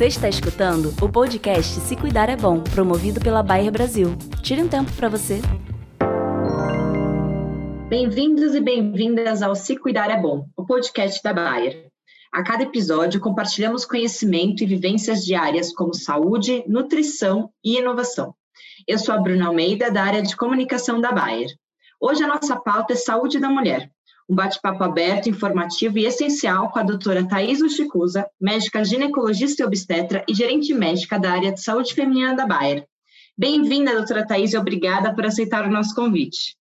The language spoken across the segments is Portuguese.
Você está escutando o podcast Se Cuidar é Bom, promovido pela Bayer Brasil. Tire um tempo para você. Bem-vindos e bem-vindas ao Se Cuidar é Bom, o podcast da Bayer. A cada episódio, compartilhamos conhecimento e vivências diárias como saúde, nutrição e inovação. Eu sou a Bruna Almeida, da área de comunicação da Bayer. Hoje a nossa pauta é saúde da mulher, um bate-papo aberto, informativo e essencial com a doutora Thais Uchicusa, médica ginecologista e obstetra e gerente médica da área de saúde feminina da Bayer. Bem-vinda, doutora Thais, e obrigada por aceitar o nosso convite.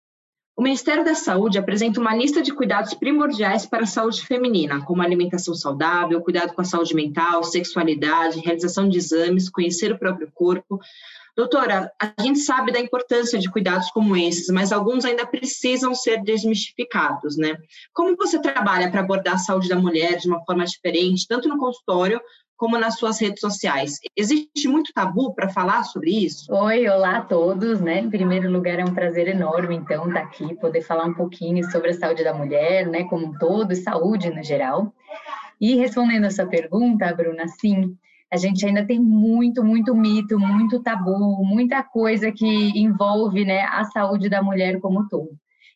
O Ministério da Saúde apresenta uma lista de cuidados primordiais para a saúde feminina, como alimentação saudável, cuidado com a saúde mental, sexualidade, realização de exames, conhecer o próprio corpo, Doutora, a gente sabe da importância de cuidados como esses, mas alguns ainda precisam ser desmistificados, né? Como você trabalha para abordar a saúde da mulher de uma forma diferente, tanto no consultório como nas suas redes sociais. Existe muito tabu para falar sobre isso? Oi, olá a todos, né? Em primeiro lugar, é um prazer enorme, então, estar tá aqui, poder falar um pouquinho sobre a saúde da mulher, né, como um todo, e saúde no geral. E respondendo a sua pergunta, Bruna, sim, a gente ainda tem muito, muito mito, muito tabu, muita coisa que envolve né, a saúde da mulher como um todo.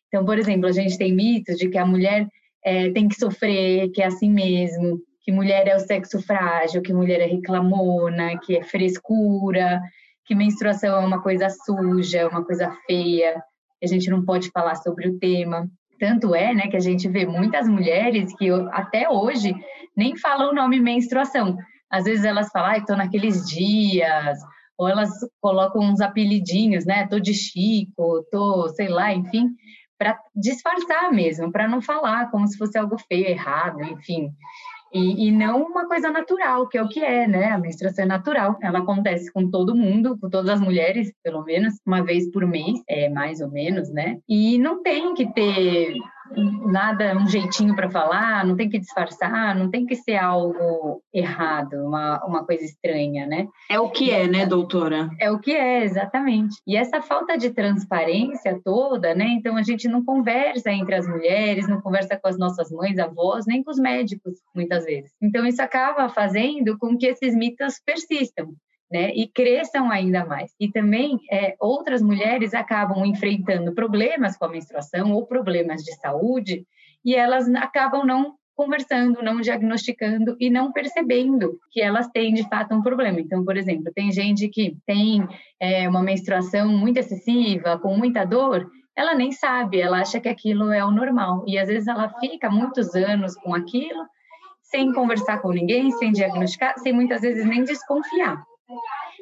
Então, por exemplo, a gente tem mitos de que a mulher é, tem que sofrer, que é assim mesmo, que mulher é o sexo frágil, que mulher é reclamona, que é frescura, que menstruação é uma coisa suja, uma coisa feia, a gente não pode falar sobre o tema. Tanto é, né, que a gente vê muitas mulheres que até hoje nem falam o nome menstruação, às vezes elas falam, ah, estou naqueles dias, ou elas colocam uns apelidinhos, né? Tô de Chico, tô, sei lá, enfim, para disfarçar mesmo, para não falar como se fosse algo feio, errado, enfim. E, e, não uma coisa natural, que é o que é, né? A menstruação é natural, ela acontece com todo mundo, com todas as mulheres, pelo menos uma vez por mês, é mais ou menos, né? E não tem que ter nada, um jeitinho para falar, não tem que disfarçar, não tem que ser algo errado, uma, uma coisa estranha, né? É o que é, né, doutora? É o que é, exatamente. E essa falta de transparência toda, né? Então a gente não conversa entre as mulheres, não conversa com as nossas mães, avós, nem com os médicos, muitas vezes. Então isso acaba fazendo com que esses mitos persistam né, e cresçam ainda mais. E também é, outras mulheres acabam enfrentando problemas com a menstruação ou problemas de saúde e elas acabam não conversando, não diagnosticando e não percebendo que elas têm de fato um problema. Então, por exemplo, tem gente que tem é, uma menstruação muito excessiva, com muita dor, ela nem sabe, ela acha que aquilo é o normal e às vezes ela fica muitos anos com aquilo sem conversar com ninguém, sem diagnosticar, sem muitas vezes nem desconfiar.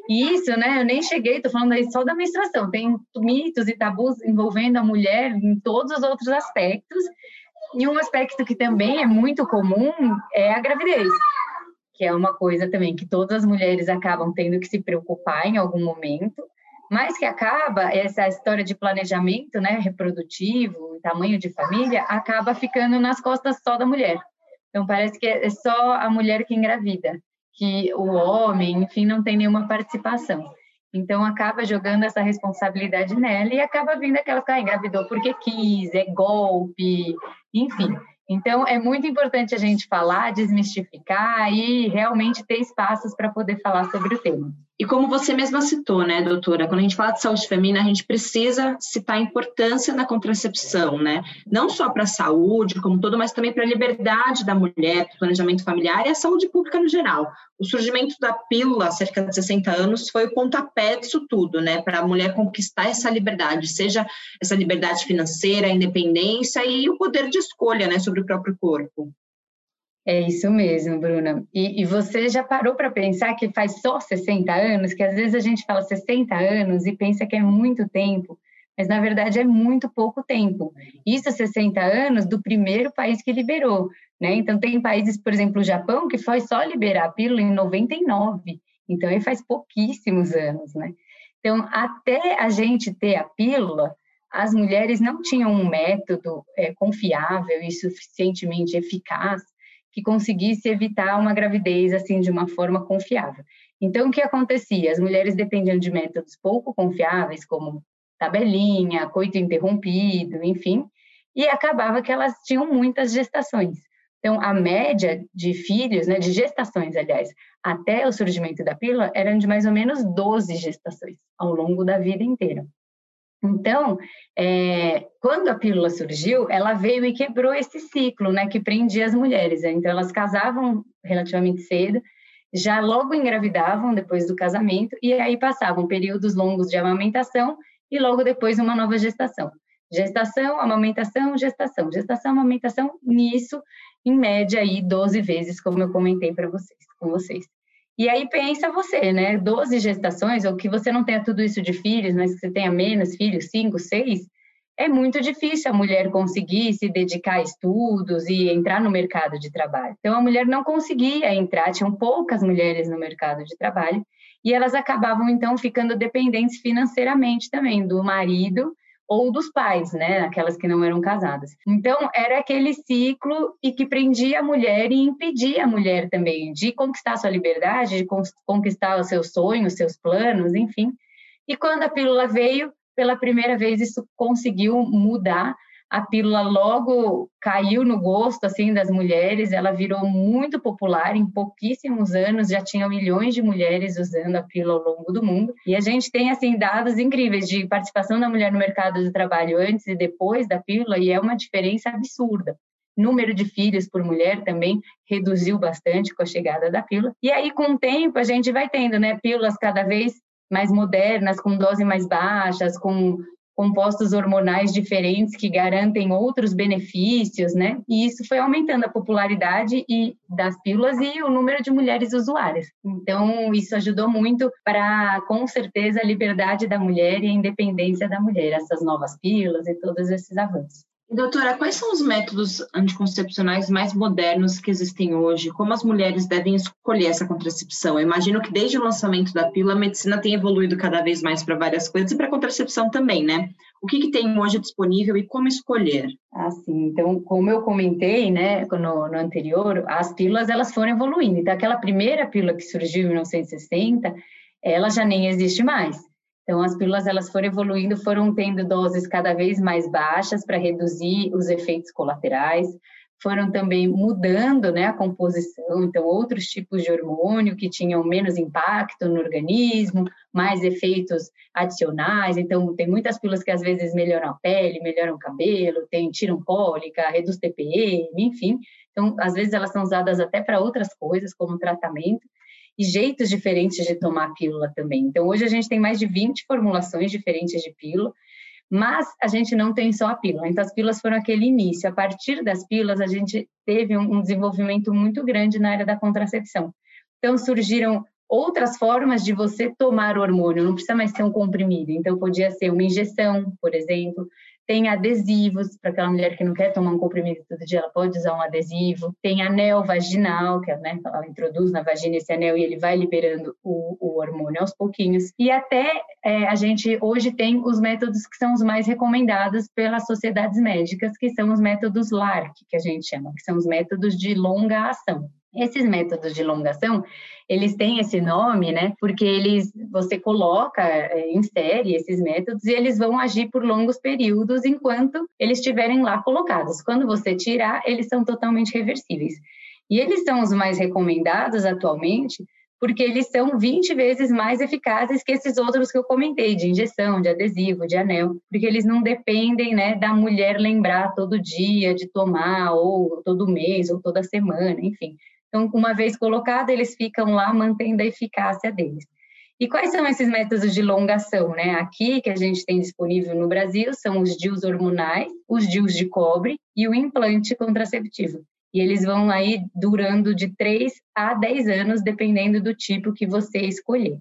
E isso, né, eu nem cheguei, estou falando aí só da menstruação, tem mitos e tabus envolvendo a mulher em todos os outros aspectos, e um aspecto que também é muito comum é a gravidez, que é uma coisa também que todas as mulheres acabam tendo que se preocupar em algum momento, mas que acaba, essa história de planejamento né, reprodutivo, tamanho de família, acaba ficando nas costas só da mulher. Então, parece que é só a mulher que engravida que o homem, enfim, não tem nenhuma participação. Então acaba jogando essa responsabilidade nela e acaba vindo aquela que ah, engravidou porque quis, é golpe, enfim. Então é muito importante a gente falar, desmistificar e realmente ter espaços para poder falar sobre o tema. E como você mesma citou, né, doutora, quando a gente fala de saúde feminina, a gente precisa citar a importância da contracepção, né? Não só para a saúde, como todo, mas também para a liberdade da mulher, para o planejamento familiar e a saúde pública no geral. O surgimento da pílula, há cerca de 60 anos, foi o pontapé disso tudo, né? Para a mulher conquistar essa liberdade, seja essa liberdade financeira, a independência e o poder de escolha, né, sobre o próprio corpo. É isso mesmo, Bruna. E, e você já parou para pensar que faz só 60 anos, que às vezes a gente fala 60 anos e pensa que é muito tempo, mas na verdade é muito pouco tempo. Isso 60 anos do primeiro país que liberou, né? Então tem países, por exemplo, o Japão, que foi só liberar a pílula em 99. Então ele faz pouquíssimos anos, né? Então até a gente ter a pílula, as mulheres não tinham um método é, confiável e suficientemente eficaz que conseguisse evitar uma gravidez assim de uma forma confiável. Então, o que acontecia? As mulheres dependiam de métodos pouco confiáveis, como tabelinha, coito interrompido, enfim, e acabava que elas tinham muitas gestações, Então, a média de filhos, né, de gestações, aliás, até o surgimento da pílula, eram de mais ou menos 12 gestações ao longo da vida inteira. Então, é, quando a pílula surgiu, ela veio e quebrou esse ciclo, né, que prendia as mulheres. Então, elas casavam relativamente cedo, já logo engravidavam depois do casamento, e aí passavam períodos longos de amamentação e logo depois uma nova gestação. Gestação, amamentação, gestação, gestação, amamentação, nisso, em média, aí 12 vezes, como eu comentei para vocês, com vocês. E aí pensa você, né? 12 gestações, ou que você não tenha tudo isso de filhos, mas que você tenha menos filhos, 5, 6, é muito difícil a mulher conseguir se dedicar a estudos e entrar no mercado de trabalho. Então a mulher não conseguia entrar, tinham poucas mulheres no mercado de trabalho, e elas acabavam então ficando dependentes financeiramente também do marido ou dos pais, né, aquelas que não eram casadas. Então, era aquele ciclo e que prendia a mulher e impedia a mulher também de conquistar sua liberdade, de conquistar os seus sonhos, seus planos, enfim. E quando a pílula veio, pela primeira vez isso conseguiu mudar a pílula logo caiu no gosto assim das mulheres, ela virou muito popular em pouquíssimos anos, já tinha milhões de mulheres usando a pílula ao longo do mundo. E a gente tem assim dados incríveis de participação da mulher no mercado de trabalho antes e depois da pílula e é uma diferença absurda. Número de filhos por mulher também reduziu bastante com a chegada da pílula. E aí com o tempo a gente vai tendo, né, pílulas cada vez mais modernas, com dose mais baixas, com compostos hormonais diferentes que garantem outros benefícios, né? E isso foi aumentando a popularidade e das pílulas e o número de mulheres usuárias. Então, isso ajudou muito para, com certeza, a liberdade da mulher e a independência da mulher, essas novas pílulas e todos esses avanços. Doutora, quais são os métodos anticoncepcionais mais modernos que existem hoje? Como as mulheres devem escolher essa contracepção? Eu imagino que desde o lançamento da pílula, a medicina tem evoluído cada vez mais para várias coisas e para a contracepção também, né? O que, que, tem hoje disponível e como escolher? Ah, sim. Então, como eu comentei, né, no, no anterior, as pílulas elas foram evoluindo. Então, aquela primeira pílula que surgiu em 1960, ela já nem existe mais. Então, as pílulas elas foram evoluindo, foram tendo doses cada vez mais baixas para reduzir os efeitos colaterais, foram também mudando né, a composição, então outros tipos de hormônio que tinham menos impacto no organismo, mais efeitos adicionais, então tem muitas pílulas que às vezes melhoram a pele, melhoram o cabelo, tem, tiram cólica, reduz TPM, enfim, então às vezes elas são usadas até para outras coisas, como tratamento, e jeitos diferentes de tomar a pílula também. Então, hoje a gente tem mais de 20 formulações diferentes de pílula, mas a gente não tem só a pílula. Então, as pílulas foram aquele início. A partir das pílulas, a gente teve um desenvolvimento muito grande na área da contracepção. Então, surgiram outras formas de você tomar o hormônio, não precisa mais ser um comprimido. Então, podia ser uma injeção, por exemplo, tem adesivos, para aquela mulher que não quer tomar um comprimido todo dia, ela pode usar um adesivo. Tem anel vaginal, que é, né, ela introduz na vagina esse anel e ele vai liberando o, o hormônio aos pouquinhos. E até é, a gente hoje tem os métodos que são os mais recomendados pelas sociedades médicas, que são os métodos LARC, que a gente chama, que são os métodos de longa ação. Esses métodos de elongação, eles têm esse nome, né? Porque eles, você coloca, é, insere esses métodos e eles vão agir por longos períodos enquanto eles estiverem lá colocados. Quando você tirar, eles são totalmente reversíveis. E eles são os mais recomendados atualmente porque eles são 20 vezes mais eficazes que esses outros que eu comentei, de injeção, de adesivo, de anel, porque eles não dependem né, da mulher lembrar todo dia de tomar, ou todo mês, ou toda semana, enfim. Então, uma vez colocado, eles ficam lá mantendo a eficácia deles. E quais são esses métodos de longação? Né? Aqui, que a gente tem disponível no Brasil, são os DIUs hormonais, os DIUs de cobre e o implante contraceptivo. E eles vão aí durando de 3 a 10 anos, dependendo do tipo que você escolher.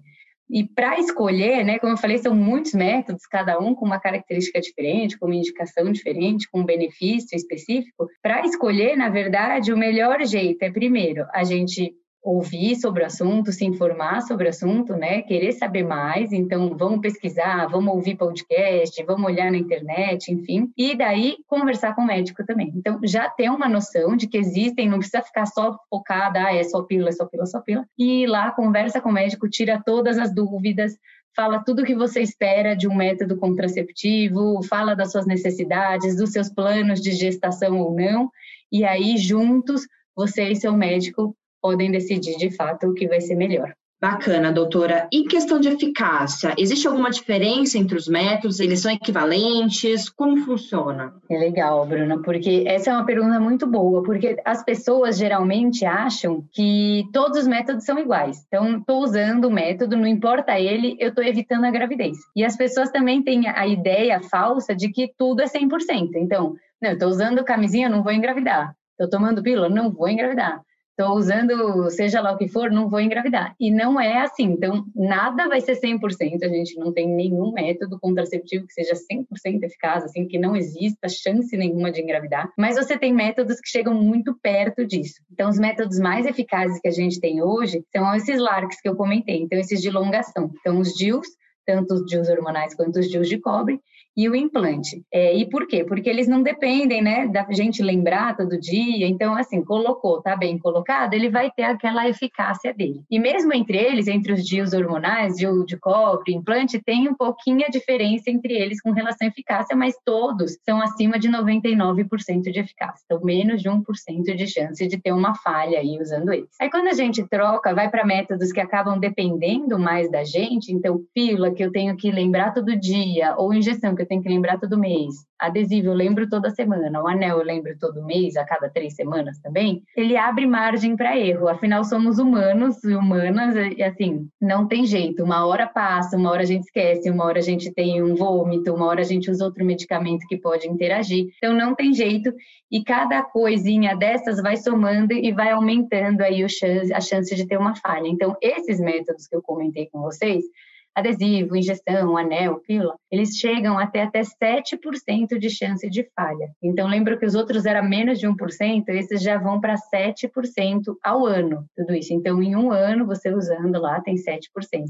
E para escolher, né, como eu falei, são muitos métodos, cada um com uma característica diferente, com uma indicação diferente, com um benefício específico. Para escolher, na verdade, o melhor jeito é, primeiro, a gente ouvir sobre o assunto, se informar sobre o assunto, né? Querer saber mais, então vamos pesquisar, vamos ouvir podcast, vamos olhar na internet, enfim. E daí conversar com o médico também. Então já ter uma noção de que existem, não precisa ficar só focada, ah, é só pílula, é só pílula, é só pílula. E ir lá, conversa com o médico, tira todas as dúvidas, fala tudo o que você espera de um método contraceptivo, fala das suas necessidades, dos seus planos de gestação ou não, e aí juntos você e seu médico podem decidir de fato o que vai ser melhor. Bacana, doutora. Em questão de eficácia, existe alguma diferença entre os métodos? Eles são equivalentes? Como funciona? É legal, Bruna, porque essa é uma pergunta muito boa, porque as pessoas geralmente acham que todos os métodos são iguais. Então, estou usando o método, não importa ele, eu estou evitando a gravidez. E as pessoas também têm a ideia falsa de que tudo é 100%. Então, não, estou usando camisinha, não vou engravidar. Estou tomando pílula, não vou engravidar estou usando seja lá o que for, não vou engravidar. E não é assim. Então, nada vai ser 100%. A gente não tem nenhum método contraceptivo que seja 100% eficaz, assim, que não exista chance nenhuma de engravidar. Mas você tem métodos que chegam muito perto disso. Então, os métodos mais eficazes que a gente tem hoje são esses LARCs que eu comentei. Então, esses de elongação. Então, os DIUs, tanto os DIUs hormonais quanto os DIUs de cobre, e o implante. É, e por quê? Porque eles não dependem, né, da gente lembrar todo dia. Então, assim, colocou, tá bem colocado, ele vai ter aquela eficácia dele. E mesmo entre eles, entre os dias hormonais, DIU de cobre, implante, tem um pouquinho a diferença entre eles com relação à eficácia, mas todos são acima de 99% de eficácia. Então, menos de 1% de chance de ter uma falha aí usando eles. Aí, quando a gente troca, vai para métodos que acabam dependendo mais da gente, então, pílula que eu tenho que lembrar todo dia, ou injeção que eu tenho que lembrar todo mês. Adesivo eu lembro toda semana, o anel eu lembro todo mês, a cada três semanas também. Ele abre margem para erro, afinal somos humanos e humanas, e assim, não tem jeito. Uma hora passa, uma hora a gente esquece, uma hora a gente tem um vômito, uma hora a gente usa outro medicamento que pode interagir. Então não tem jeito e cada coisinha dessas vai somando e vai aumentando aí o chance, a chance de ter uma falha. Então esses métodos que eu comentei com vocês, adesivo, injeção, anel, pílula, eles chegam até até 7% de chance de falha. Então, lembra que os outros eram menos de 1%, esses já vão para 7% ao ano, tudo isso. Então, em um ano, você usando lá, tem 7%.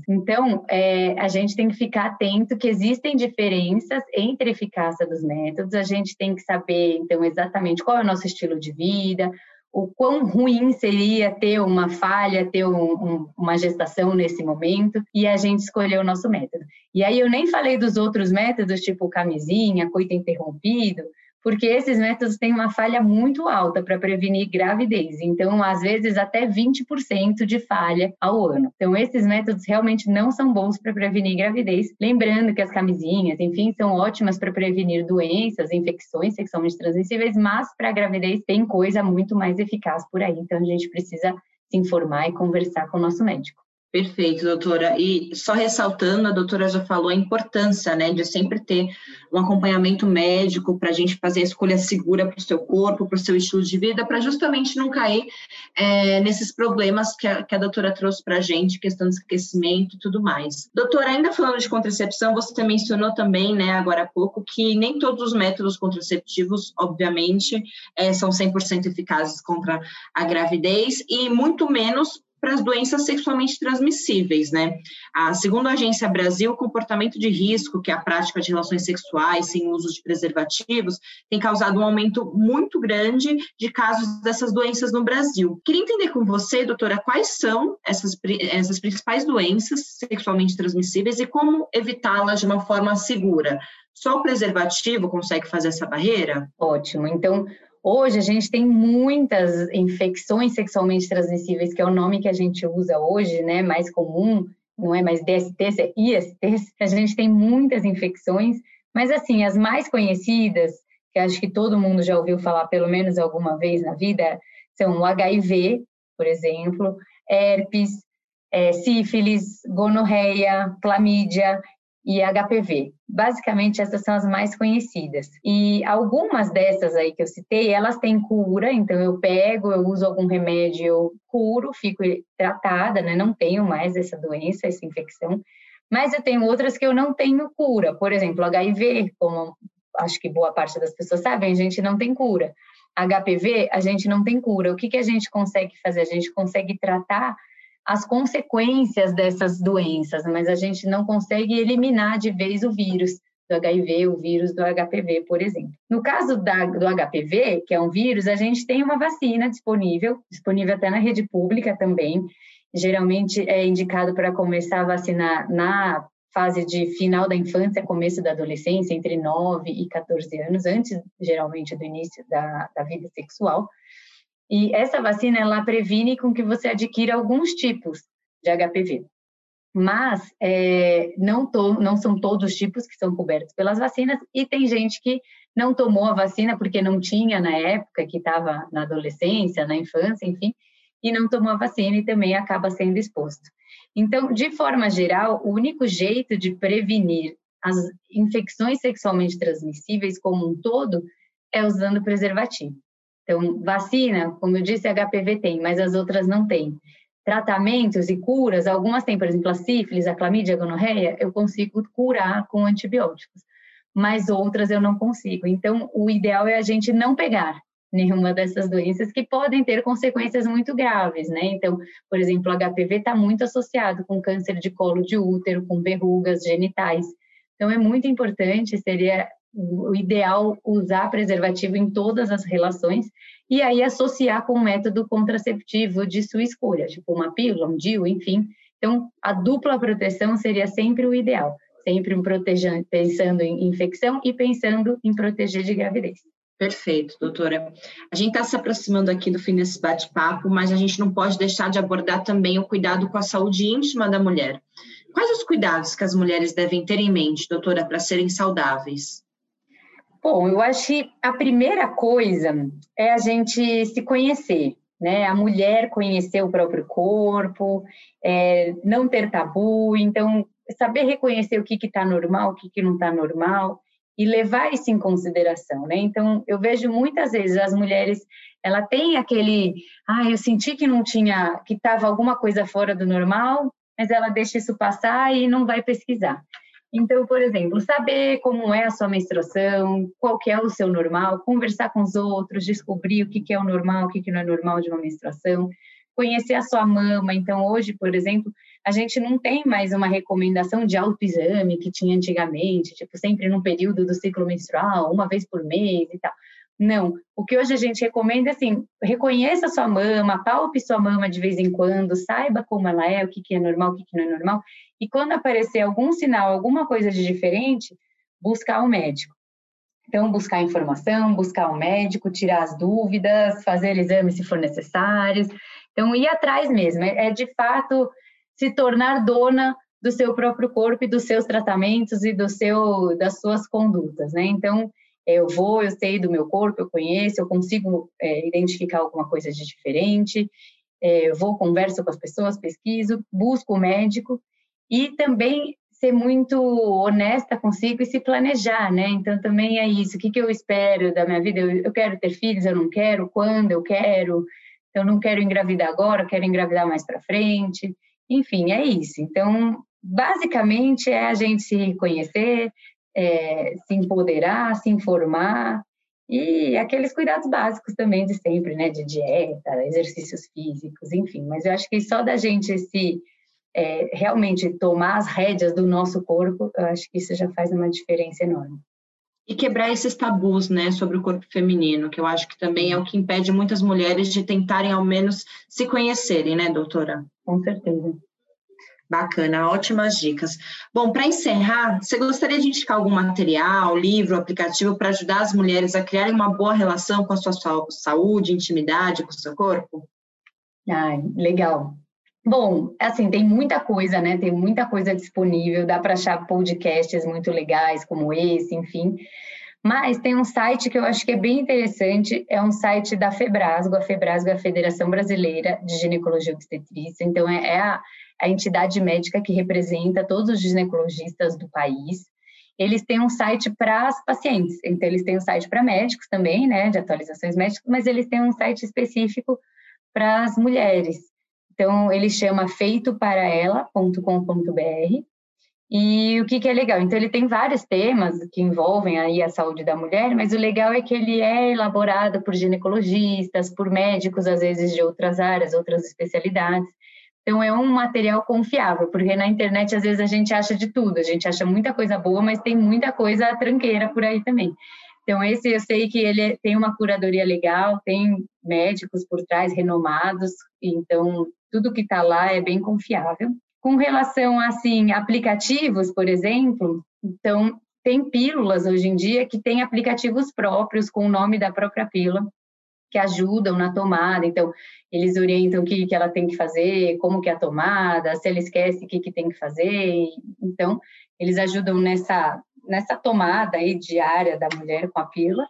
Então, é, a gente tem que ficar atento que existem diferenças entre a eficácia dos métodos, a gente tem que saber, então, exatamente qual é o nosso estilo de vida, o quão ruim seria ter uma falha, ter um, um, uma gestação nesse momento, e a gente escolheu o nosso método. E aí eu nem falei dos outros métodos, tipo camisinha, coito interrompido, porque esses métodos têm uma falha muito alta para prevenir gravidez, então, às vezes, até 20% de falha ao ano. Então, esses métodos realmente não são bons para prevenir gravidez. Lembrando que as camisinhas, enfim, são ótimas para prevenir doenças, infecções sexualmente transmissíveis, mas para gravidez tem coisa muito mais eficaz por aí, então a gente precisa se informar e conversar com o nosso médico. Perfeito, doutora. E só ressaltando, a doutora já falou a importância, né, de sempre ter um acompanhamento médico para a gente fazer a escolha segura para o seu corpo, para o seu estilo de vida, para justamente não cair é, nesses problemas que a, que a doutora trouxe para a gente, questão de esquecimento e tudo mais. Doutora, ainda falando de contracepção, você mencionou também, né, agora há pouco, que nem todos os métodos contraceptivos, obviamente, é, são 100% eficazes contra a gravidez e muito menos para as doenças sexualmente transmissíveis, né? A, segundo a Agência Brasil, o comportamento de risco, que é a prática de relações sexuais sem uso de preservativos, tem causado um aumento muito grande de casos dessas doenças no Brasil. Queria entender com você, doutora, quais são essas, essas principais doenças sexualmente transmissíveis e como evitá-las de uma forma segura. Só o preservativo consegue fazer essa barreira? Ótimo. Então, Hoje a gente tem muitas infecções sexualmente transmissíveis, que é o nome que a gente usa hoje, né, mais comum, não é mais DSTs, é ISTs. A gente tem muitas infecções, mas assim, as mais conhecidas, que acho que todo mundo já ouviu falar pelo menos alguma vez na vida, são o HIV, por exemplo, herpes, é, sífilis, gonorreia, clamídia e HPV. Basicamente, essas são as mais conhecidas. E algumas dessas aí que eu citei, elas têm cura, então eu pego, eu uso algum remédio, eu curo, fico tratada, né? Não tenho mais essa doença, essa infecção. Mas eu tenho outras que eu não tenho cura. Por exemplo, HIV, como acho que boa parte das pessoas sabem, a gente não tem cura. HPV, a gente não tem cura. O que, que a gente consegue fazer? A gente consegue tratar as consequências dessas doenças, mas a gente não consegue eliminar de vez o vírus do HIV, o vírus do HPV, por exemplo. No caso da, do HPV, que é um vírus, a gente tem uma vacina disponível, disponível até na rede pública também. Geralmente é indicado para começar a vacinar na fase de final da infância, começo da adolescência, entre 9 e 14 anos, antes, geralmente, do início da, da vida sexual. E essa vacina, ela previne com que você adquira alguns tipos de HPV. Mas é, não, to, não são todos os tipos que são cobertos pelas vacinas, e tem gente que não tomou a vacina porque não tinha na época, que estava na adolescência, na infância, enfim, e não tomou a vacina e também acaba sendo exposto. Então, de forma geral, o único jeito de prevenir as infecções sexualmente transmissíveis como um todo é usando preservativo. Então, vacina, como eu disse, HPV tem, mas as outras não têm. Tratamentos e curas, algumas têm, por exemplo, a sífilis, a clamídia, a gonorreia, eu consigo curar com antibióticos, mas outras eu não consigo. Então, o ideal é a gente não pegar, nenhuma dessas doenças que podem ter consequências muito graves, né? Então, por exemplo, o HPV está muito associado com câncer de colo de útero, com verrugas genitais. Então, é muito importante, seria o ideal usar preservativo em todas as relações e aí associar com um método contraceptivo de sua escolha, tipo uma pílula, um DIU, enfim. Então, a dupla proteção seria sempre o ideal, sempre um pensando em infecção e pensando em proteger de gravidez. Perfeito, doutora. A gente está se aproximando aqui do fim desse bate-papo, mas a gente não pode deixar de abordar também o cuidado com a saúde íntima da mulher. Quais os cuidados que as mulheres devem ter em mente, doutora, para serem saudáveis? Bom, eu acho que a primeira coisa é a gente se conhecer, né? A mulher conhecer o próprio corpo, é, não ter tabu, então saber reconhecer o que está normal, o que, que não está normal e levar isso em consideração, né? Então, eu vejo muitas vezes as mulheres, ela tem aquele, ah, eu senti que não tinha, que estava alguma coisa fora do normal, mas ela deixa isso passar e não vai pesquisar. Então, por exemplo, saber como é a sua menstruação, qual que é o seu normal, conversar com os outros, descobrir o que, que é o normal, o que, que não é normal de uma menstruação, conhecer a sua mama. Então, hoje, por exemplo, a gente não tem mais uma recomendação de autoexame que tinha antigamente, tipo, sempre no período do ciclo menstrual, uma vez por mês e tal. Não. O que hoje a gente recomenda é assim: reconheça sua mama, palpe sua mama de vez em quando, saiba como ela é, o que, que é normal, o que, que não é normal. E quando aparecer algum sinal, alguma coisa de diferente, buscar o um médico. Então, buscar informação, buscar o um médico, tirar as dúvidas, fazer exames se for necessários. Então, ir atrás mesmo, é, é de fato se tornar dona do seu próprio corpo e dos seus tratamentos e do seu das suas condutas, né? Então, eu vou, eu sei do meu corpo, eu conheço, eu consigo é, identificar alguma coisa de diferente, é, eu vou, converso com as pessoas, pesquiso, busco o médico e também ser muito honesta consigo e se planejar, né? Então também é isso. O que, que eu espero da minha vida? Eu, eu quero ter filhos, eu não quero, quando eu quero, eu não quero engravidar agora, eu quero engravidar mais para frente. Enfim, é isso. Então, basicamente, é a gente se conhecer, é, se empoderar, se informar e aqueles cuidados básicos também de sempre, né? De dieta, exercícios físicos, enfim. Mas eu acho que só da gente se é, realmente tomar as rédeas do nosso corpo, eu acho que isso já faz uma diferença enorme e quebrar esses tabus, né, sobre o corpo feminino, que eu acho que também é o que impede muitas mulheres de tentarem ao menos se conhecerem, né, doutora? Com certeza. Bacana, ótimas dicas. Bom, para encerrar, você gostaria de indicar algum material, livro, aplicativo para ajudar as mulheres a criarem uma boa relação com a sua saúde, intimidade com o seu corpo? Ah, legal. Bom, assim, tem muita coisa, né? Tem muita coisa disponível, dá para achar podcasts muito legais como esse, enfim. Mas tem um site que eu acho que é bem interessante, é um site da Febrasgo, a Febrasgo é a Federação Brasileira de Ginecologia e Obstetrícia, então é, é a, a entidade médica que representa todos os ginecologistas do país. Eles têm um site para as pacientes, então eles têm um site para médicos também, né, de atualizações médicas, mas eles têm um site específico para as mulheres. Então, ele chama feitoparaela.com.br. E o que, que é legal? Então, ele tem vários temas que envolvem aí a saúde da mulher, mas o legal é que ele é elaborado por ginecologistas, por médicos, às vezes de outras áreas, outras especialidades. Então, é um material confiável, porque na internet, às vezes, a gente acha de tudo, a gente acha muita coisa boa, mas tem muita coisa tranqueira por aí também. Então, esse eu sei que ele tem uma curadoria legal, tem médicos por trás renomados, então tudo que está lá é bem confiável. Com relação assim, aplicativos, por exemplo, então tem pílulas hoje em dia que têm aplicativos próprios com o nome da própria pílula que ajudam na tomada. Então, eles orientam o que, que ela tem que fazer, como que é a tomada, se ela esquece o que, que tem que fazer. Então, eles ajudam nessa, nessa tomada aí diária da mulher com a pílula.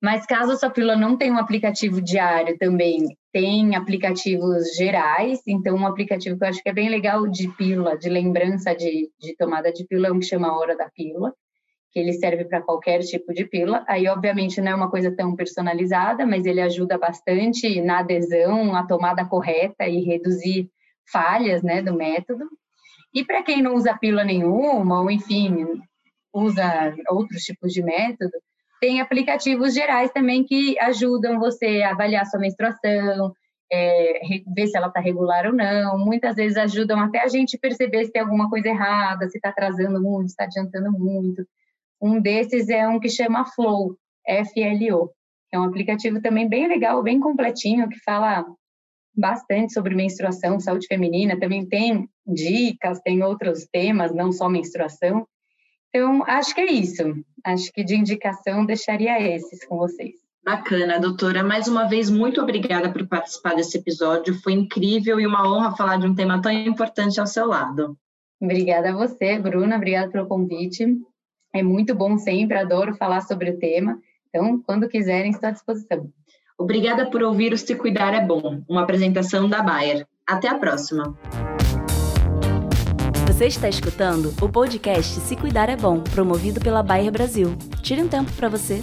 Mas caso a sua pílula não tenha um aplicativo diário também, tem aplicativos gerais. Então, um aplicativo que eu acho que é bem legal de pílula, de lembrança de, de tomada de pílula, é um que chama Hora da Pílula que ele serve para qualquer tipo de pílula. Aí, obviamente, não é uma coisa tão personalizada, mas ele ajuda bastante na adesão, a tomada correta e reduzir falhas né, do método. E para quem não usa pílula nenhuma, ou enfim, usa outros tipos de método, tem aplicativos gerais também que ajudam você a avaliar sua menstruação, é, ver se ela está regular ou não. Muitas vezes ajudam até a gente perceber se tem alguma coisa errada, se está atrasando muito, se está adiantando muito. Um desses é um que chama Flow, F-L-O, é um aplicativo também bem legal, bem completinho, que fala bastante sobre menstruação, saúde feminina, também tem dicas, tem outros temas, não só menstruação. Então, acho que é isso. Acho que de indicação deixaria esses com vocês. Bacana, doutora. Mais uma vez, muito obrigada por participar desse episódio. Foi incrível e uma honra falar de um tema tão importante ao seu lado. Obrigada a você, Bruna. Obrigada pelo convite. É muito bom sempre, adoro falar sobre o tema. Então, quando quiserem, estou à disposição. Obrigada por ouvir o Se Cuidar é Bom, uma apresentação da Bayer. Até a próxima. Você está escutando o podcast Se Cuidar é Bom, promovido pela Bayer Brasil. Tire um tempo para você.